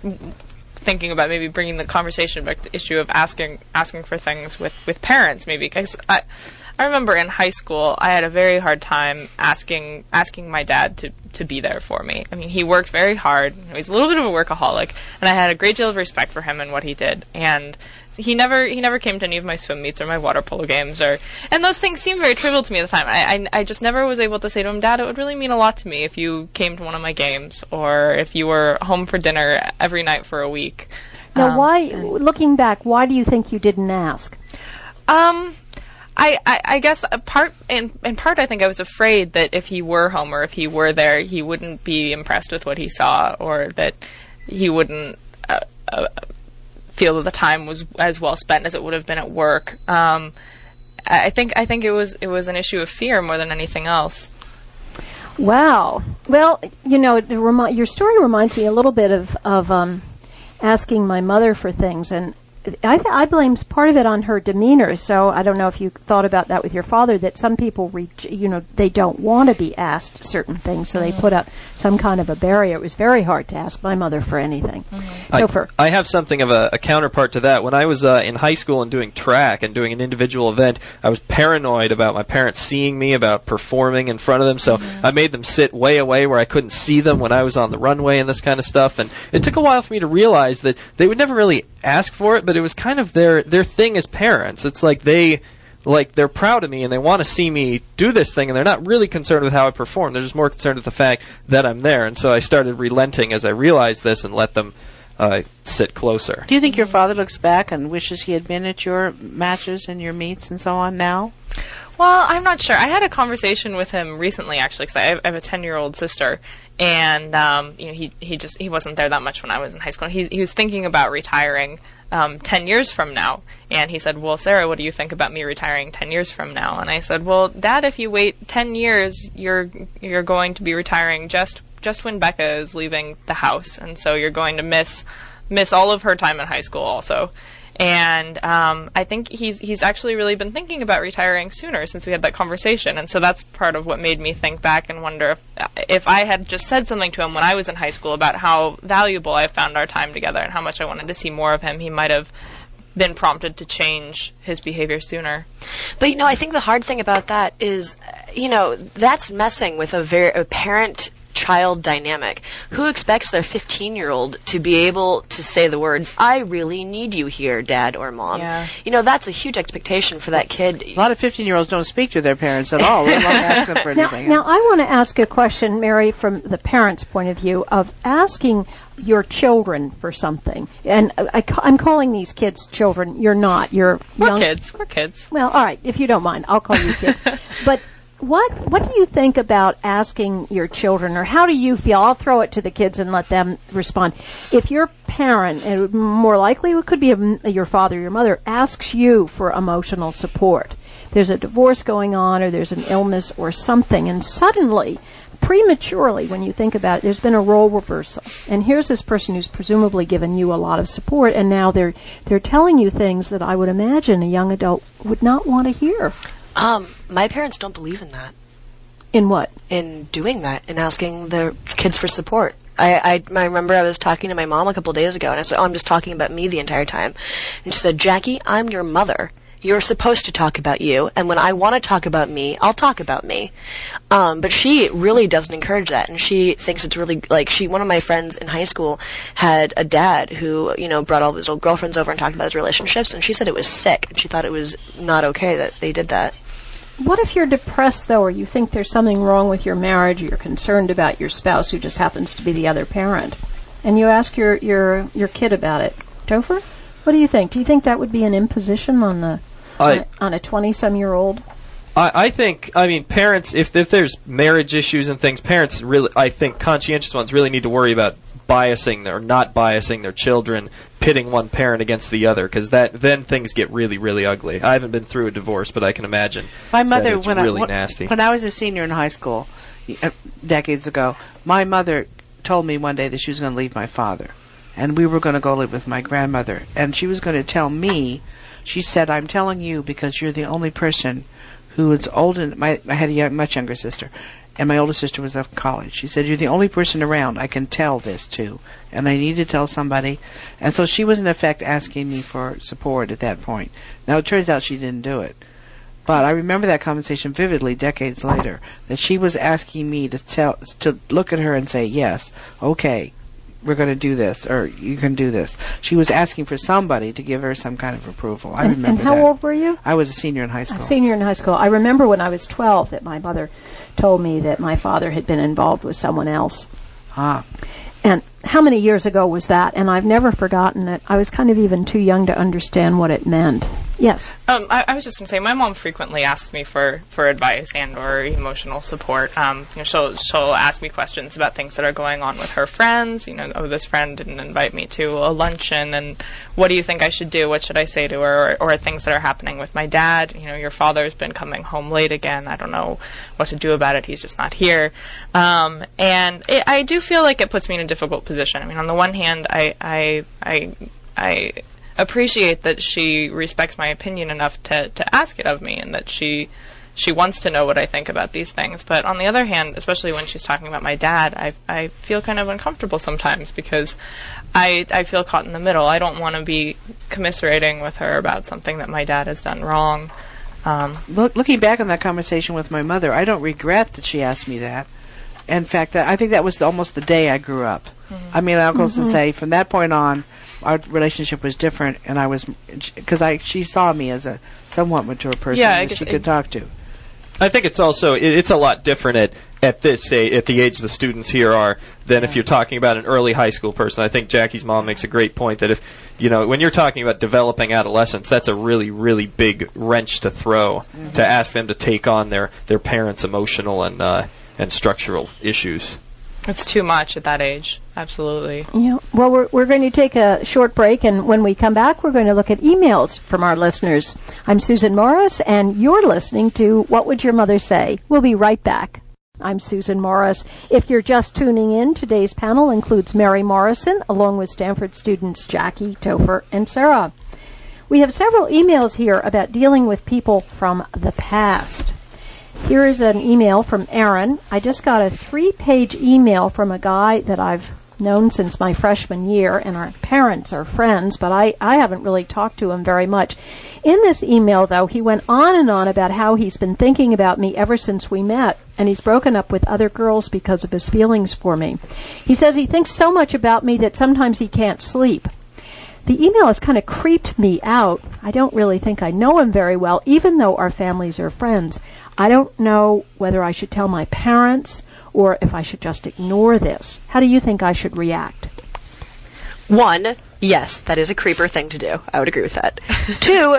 thinking about maybe bringing the conversation back to the issue of asking asking for things with with parents maybe because I I remember in high school I had a very hard time asking asking my dad to to be there for me. I mean, he worked very hard. He was a little bit of a workaholic, and I had a great deal of respect for him and what he did. And he never he never came to any of my swim meets or my water polo games or and those things seemed very trivial to me at the time. I, I I just never was able to say to him, Dad, it would really mean a lot to me if you came to one of my games or if you were home for dinner every night for a week. Now, Um, why? Looking back, why do you think you didn't ask? Um, I, I, I guess a part in in part I think I was afraid that if he were home or if he were there, he wouldn't be impressed with what he saw, or that he wouldn't uh, uh, feel that the time was as well spent as it would have been at work. Um, I I think I think it was it was an issue of fear more than anything else. Wow. Well, you know, remi- your story reminds me a little bit of of um, asking my mother for things, and I, th- I blame part of it on her demeanor. So I don't know if you thought about that with your father. That some people, reach, you know, they don't want to be asked certain things, so they mm-hmm. put up some kind of a barrier. It was very hard to ask my mother for anything. Mm-hmm. I, Topher. I have something of a, a counterpart to that. When I was uh, in high school and doing track and doing an individual event, I was paranoid about my parents seeing me, about performing in front of them. So mm-hmm. I made them sit way away where I couldn't see them when I was on the runway and this kind of stuff. And it took a while for me to realize that they would never really ask for it, but it was kind of their their thing as parents. It's like they like they're proud of me and they want to see me do this thing and they're not really concerned with how I perform. They're just more concerned with the fact that I'm there. And so I started relenting as I realized this and let them uh, sit closer. Do you think your father looks back and wishes he had been at your matches and your meets and so on now? Well, I'm not sure. I had a conversation with him recently, actually, because I have, I have a 10 year old sister, and um, you know, he he just he wasn't there that much when I was in high school. He he was thinking about retiring. Um, 10 years from now. And he said, Well, Sarah, what do you think about me retiring 10 years from now? And I said, Well, Dad, if you wait 10 years, you're, you're going to be retiring just, just when Becca is leaving the house. And so you're going to miss miss all of her time in high school also. And um, I think he's he's actually really been thinking about retiring sooner since we had that conversation, and so that's part of what made me think back and wonder if if I had just said something to him when I was in high school about how valuable I found our time together and how much I wanted to see more of him, he might have been prompted to change his behavior sooner. But you know, I think the hard thing about that is, you know, that's messing with a very a parent child dynamic. Who expects their 15 year old to be able to say the words, I really need you here, dad or mom? Yeah. You know, that's a huge expectation for that kid. A lot of 15 year olds don't speak to their parents at all. They don't ask them for Now, anything. now I want to ask a question, Mary, from the parents' point of view of asking your children for something. And I, am calling these kids children. You're not. You're We're young kids. We're kids. Well, all right, if you don't mind, I'll call you kids. but what what do you think about asking your children, or how do you feel? I'll throw it to the kids and let them respond. If your parent, more likely it could be a, your father, your mother, asks you for emotional support, there's a divorce going on, or there's an illness or something, and suddenly. Prematurely, when you think about it, there's been a role reversal, and here's this person who's presumably given you a lot of support, and now they're they're telling you things that I would imagine a young adult would not want to hear. Um, my parents don't believe in that, In what? in doing that, in asking their kids for support. I, I, I remember I was talking to my mom a couple days ago, and I said, "Oh, I'm just talking about me the entire time," and she said, "Jackie, I'm your mother. You're supposed to talk about you, and when I want to talk about me, I'll talk about me." Um, but she really doesn't encourage that, and she thinks it's really like she. One of my friends in high school had a dad who, you know, brought all his old girlfriends over and talked about his relationships, and she said it was sick, and she thought it was not okay that they did that. What if you're depressed though, or you think there's something wrong with your marriage, or you're concerned about your spouse who just happens to be the other parent, and you ask your your your kid about it? Topher, what do you think? Do you think that would be an imposition on the I- on a twenty-some-year-old? I, I think, I mean, parents, if, if there's marriage issues and things, parents really, I think conscientious ones really need to worry about biasing or not biasing their children, pitting one parent against the other, because that then things get really, really ugly. I haven't been through a divorce, but I can imagine My that mother, it's when really I when, nasty. when I was a senior in high school, uh, decades ago, my mother told me one day that she was going to leave my father, and we were going to go live with my grandmother, and she was going to tell me. She said, "I'm telling you because you're the only person who is old and my I had a young, much younger sister, and my older sister was of college. She said, "You're the only person around I can tell this to, and I need to tell somebody." And so she was in effect asking me for support at that point. Now it turns out she didn't do it. But I remember that conversation vividly decades later. That she was asking me to tell, to look at her and say, "Yes, okay, we're going to do this, or you can do this." She was asking for somebody to give her some kind of approval. I and, remember and how that. old were you? I was a senior in high A school. senior in high school. I remember when I was 12 that my mother told me that my father had been involved with someone else. Ah, And how many years ago was that? And I've never forgotten it. I was kind of even too young to understand what it meant. Yes. Um, I, I was just going to say, my mom frequently asks me for, for advice and or emotional support. Um, you know, she'll she'll ask me questions about things that are going on with her friends. You know, oh, this friend didn't invite me to a luncheon, and what do you think I should do? What should I say to her? Or, or things that are happening with my dad. You know, your father's been coming home late again. I don't know what to do about it. He's just not here. Um, and it, I do feel like it puts me in a difficult position. I mean, on the one hand, I I I, I appreciate that she respects my opinion enough to, to ask it of me and that she she wants to know what I think about these things. But on the other hand, especially when she's talking about my dad, I I feel kind of uncomfortable sometimes because I I feel caught in the middle. I don't want to be commiserating with her about something that my dad has done wrong. Um, Look, looking back on that conversation with my mother, I don't regret that she asked me that. In fact, I think that was the, almost the day I grew up. Mm-hmm. I mean, I'll go to say from that point on, our relationship was different, and I was because I she saw me as a somewhat mature person Yeah, that guess she it- could talk to. I think it's also it, it's a lot different at at this a, at the age the students here are than if you're talking about an early high school person. I think Jackie's mom makes a great point that if you know when you're talking about developing adolescence, that's a really really big wrench to throw to ask them to take on their their parents' emotional and uh, and structural issues. It's too much at that age. Absolutely. Yeah. Well, we're, we're going to take a short break, and when we come back, we're going to look at emails from our listeners. I'm Susan Morris, and you're listening to What Would Your Mother Say? We'll be right back. I'm Susan Morris. If you're just tuning in, today's panel includes Mary Morrison, along with Stanford students Jackie, Topher, and Sarah. We have several emails here about dealing with people from the past. Here is an email from Aaron. I just got a three page email from a guy that I've known since my freshman year, and our parents are friends, but I, I haven't really talked to him very much. In this email, though, he went on and on about how he's been thinking about me ever since we met, and he's broken up with other girls because of his feelings for me. He says he thinks so much about me that sometimes he can't sleep. The email has kind of creeped me out. I don't really think I know him very well, even though our families are friends. I don't know whether I should tell my parents or if I should just ignore this. How do you think I should react? One, yes, that is a creeper thing to do. I would agree with that. Two,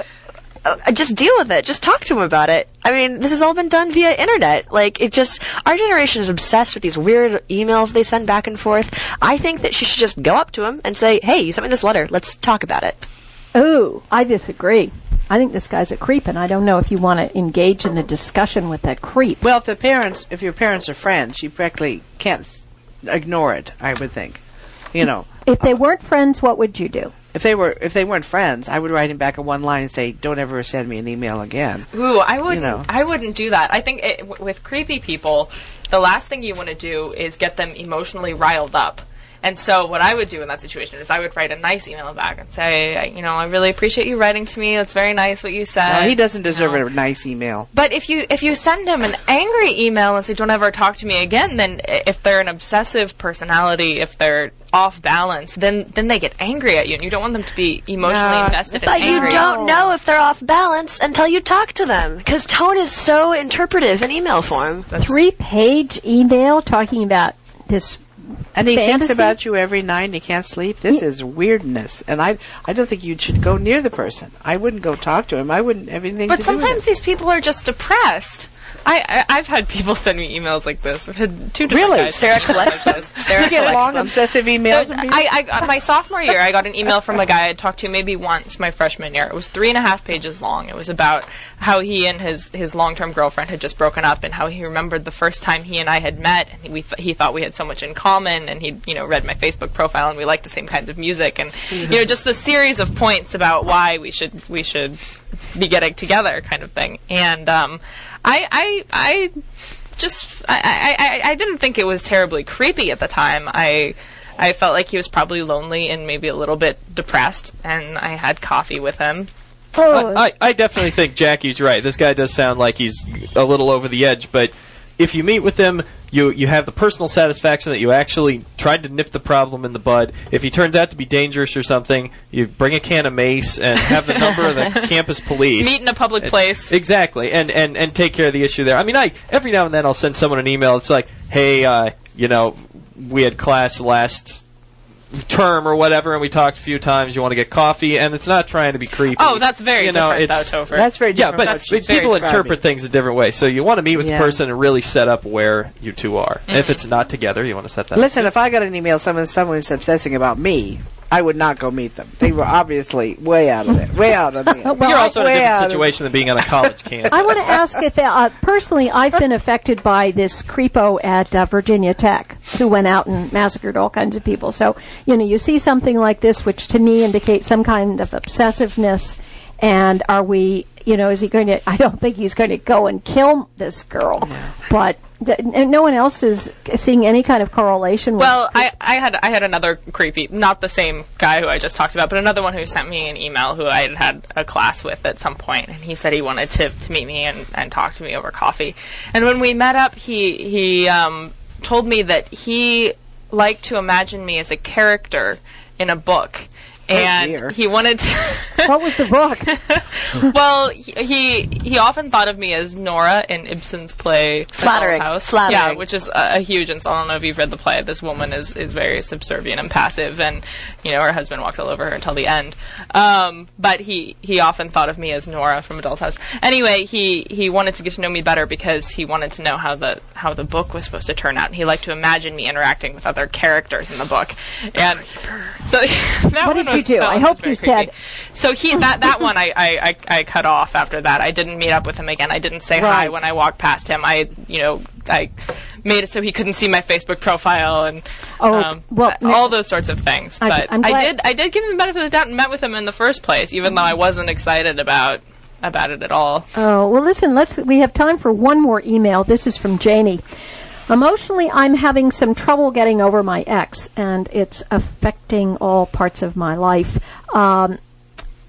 uh, just deal with it. Just talk to him about it. I mean, this has all been done via internet. Like, it just, our generation is obsessed with these weird emails they send back and forth. I think that she should just go up to him and say, hey, you sent me this letter. Let's talk about it. Oh, I disagree. I think this guy's a creep, and I don't know if you want to engage in a discussion with that creep. Well, if the parents, if your parents are friends, you practically can't ignore it. I would think, you know, If they weren't friends, what would you do? if they were if they weren't friends, I would write him back a one line and say, "Don't ever send me an email again." Ooh, I wouldn't. know. I wouldn't do that. I think it, w- with creepy people, the last thing you want to do is get them emotionally riled up. And so, what I would do in that situation is I would write a nice email back and say, you know, I really appreciate you writing to me. It's very nice what you said. Well, he doesn't you deserve know. a nice email. But if you if you send him an angry email and say don't ever talk to me again, then if they're an obsessive personality, if they're off balance, then then they get angry at you, and you don't want them to be emotionally invested. No, invested. But and you don't know if they're off balance until you talk to them. Because tone is so interpretive in email form. Three page email talking about this. And he Fantasy? thinks about you every night and he can't sleep. This is weirdness. And I I don't think you should go near the person. I wouldn't go talk to him. I wouldn't have anything But to do with sometimes these people are just depressed. I, I I've had people send me emails like this. I've had two different guys. Really? guys Sarah collects like this. Sarah you get collects long them. obsessive emails people? I, I my sophomore year, I got an email from a guy I'd talked to maybe once my freshman year. It was three and a half pages long. It was about how he and his, his long term girlfriend had just broken up and how he remembered the first time he and I had met. And he, we th- he thought we had so much in common and he you know read my Facebook profile and we liked the same kinds of music and you know just the series of points about why we should we should be getting together kind of thing. And um, I I I just I, I, I- I didn't think it was terribly creepy at the time. I I felt like he was probably lonely and maybe a little bit depressed, and I had coffee with him. Oh, I, I definitely think Jackie's right. This guy does sound like he's a little over the edge, but if you meet with him, you you have the personal satisfaction that you actually tried to nip the problem in the bud. If he turns out to be dangerous or something, you bring a can of mace and have the number of the campus police. Meet in a public place. Exactly, and, and and take care of the issue there. I mean, I every now and then I'll send someone an email. It's like, hey, uh, you know, we had class last term or whatever, and we talked a few times. You want to get coffee, and it's not trying to be creepy. Oh, that's very you know, different, it's, though, Topher. That's very yeah, different. but That's but people describing. interpret things a different way. So you want to meet with Yeah. the person and really set up where you two are. And if mm-hmm. it's not together, you want to set that. up. Listen, if I got an email someone someone was obsessing about me, I would not go meet them. They were obviously way out of it. Way out of it. Well, You're also in a different situation than being on a college campus. I want to ask if uh, personally I've been affected by this creepo at uh, Virginia Tech who went out and massacred all kinds of people. So you know you see something like this, which to me indicates some kind of obsessiveness. And are we, you know, is he going to? I don't think he's going to go and kill this girl, but th- no one else is seeing any kind of correlation. With Well, I, I had I had another creepy, not the same guy who I just talked about, but another one who sent me an email who I had had a class with at some point, and he said he wanted to, to meet me and, and talk to me over coffee. And when we met up, he he um, told me that he liked to imagine me as a character in a book. And dear. he wanted to. what was the book? well, he, he he often thought of me as Nora in Ibsen's play The Flattering, Doll's House. flattering. Yeah, which is a, a huge insult. I don't know if you've read the play. This woman is, is very subservient and passive, and you know her husband walks all over her until the end. Um, but he he often thought of me as Nora from A Doll's House. Anyway, he he wanted to get to know me better because he wanted to know how the how the book was supposed to turn out, and he liked to imagine me interacting with other characters in the book. And so that What one did you do? I hope you said- creepy. So he that that one I, I, I, I cut off after that. I didn't meet up with him again. I didn't say hi when I walked past him. I you know I made it so he couldn't see my Facebook profile and Oh, um, well, all those sorts of things. I- but I'm I did I did give him the benefit of the doubt and met with him in the first place, even though I wasn't excited about about it at all. Oh, well, listen, let's, we have time for one more email. This is from Janie. Emotionally, I'm having some trouble getting over my ex, and it's affecting all parts of my life. Um,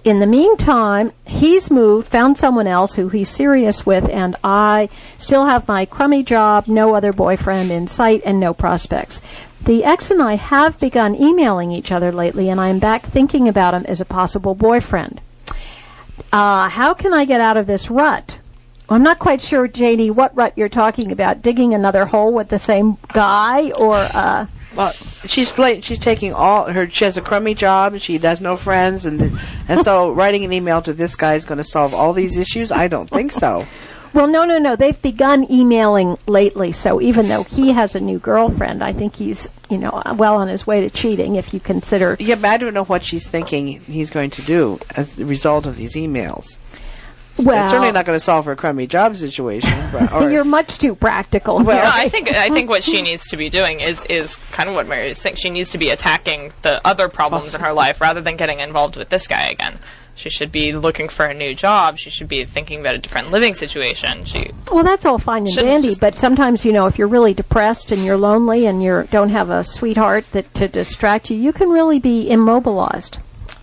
in the meantime, he's moved, found someone else who he's serious with, and I still have my crummy job, no other boyfriend in sight, and no prospects. The ex and I have begun emailing each other lately, and I am back thinking about him as a possible boyfriend. Uh, how can I get out of this rut? I'm not quite sure, Janie, what rut you're talking about. Digging another hole with the same guy, or uh, Well, she's play, she's taking all her. She has a crummy job. and She has no friends, and and so writing an email to this guy is going to solve all these issues. I don't think so. well, no, no, no. They've begun emailing lately, so even though he has a new girlfriend, I think he's, you know, well on his way to cheating. If you consider, Yeah, but I don't know what she's thinking he's going to do as a result of these emails. Well, it's certainly not going to solve her crummy job situation. But, or, you're much too practical. Well, Mary. No, I think I think what she needs to be doing is is kind of what Mary is saying. She needs to be attacking the other problems in her life rather than getting involved with this guy again. She should be looking for a new job. She should be thinking about a different living situation. She Well, that's all fine and dandy, but sometimes, you know, if you're really depressed and you're lonely and you don't have a sweetheart that to distract you, you can really be immobilized.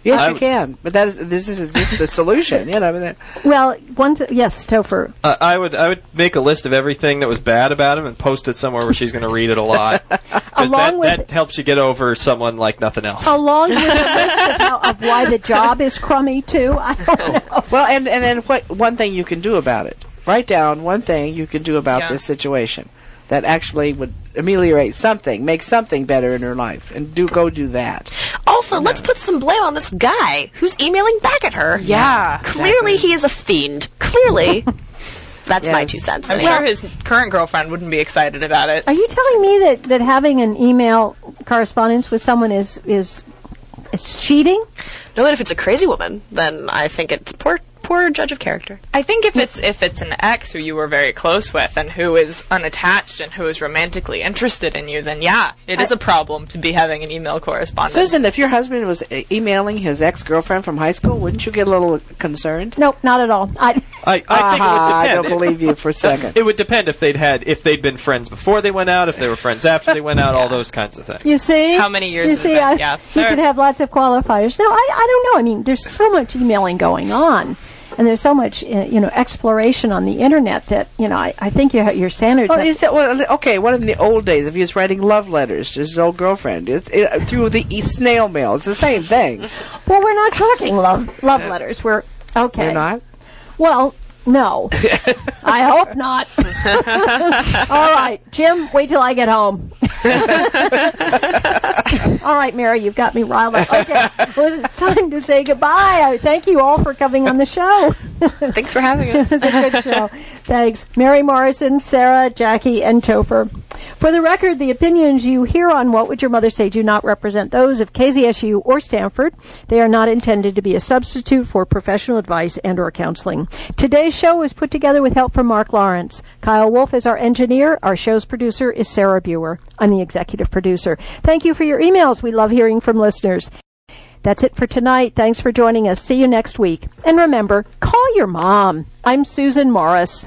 Yes, I you can. But that is this is this is the solution. You know, I mean, that- Well, once, yes, Topher. Uh, I would I would make a list of everything that was bad about him and post it somewhere where she's going to read it a lot. 'Cause Along that, with- that helps you get over someone like nothing else. Along with a list of, how, of why the job is crummy too. I don't know. well, and and then what? One thing you can do about it. Write down one thing you can do about Yeah. this situation that actually would ameliorate something, make something better in her life, and do go do that. Also, let's put some blame on this guy who's emailing back at her. Yeah, Clearly, he is a fiend. Clearly. That's my two cents. I'm anyway. sure his current girlfriend wouldn't be excited about it. Are you telling me that, that having an email correspondence with someone is is is cheating? No, but if it's a crazy woman, then I think it's poor, poor judge of character. I think if it's if it's an ex who you were very close with and who is unattached and who is romantically interested in you, then yeah, it is a problem to be having an email correspondence. Susan, if your husband was uh, emailing his ex girlfriend from high school, wouldn't you get a little concerned? Nope, not at all. I, I, I think it Aha, would I don't believe you for a second. It would depend if they'd had if they'd been friends before they went out, if they were friends after they went out, all those kinds of things. you see, How many years You see, been? I, Yeah, you fair. could have lots of qualifiers. No, I, I don't know. I mean, there's so much emailing going on, and there's so much uh, you know exploration on the internet that you know I, I think your your standards. Well, that, well, okay, what in the old days if he was writing love letters to his old girlfriend? It's it, through the e- snail mail. It's the same thing. well, we're not talking love love letters. We're okay. You're not? Well, no. I hope not. All right, Jim, wait till I get home. all right, Mary, you've got me riled up. Okay, well, it's time to say goodbye. I thank you all for coming on the show. Thanks for having us. it's a good show. Thanks. Mary Morrison, Sarah, Jackie, and Topher. For the record, the opinions you hear on What Would Your Mother Say do not represent those of KZSU or Stanford. They are not intended to be a substitute for professional advice and or counseling. Today's show was put together with help from Mark Lawrence. Kyle Wolf is our engineer. Our show's producer is Sarah Buer. I'm the executive producer. Thank you for your emails. We love hearing from listeners. That's it for tonight. Thanks for joining us. See you next week. And remember, call your mom. I'm Susan Morris.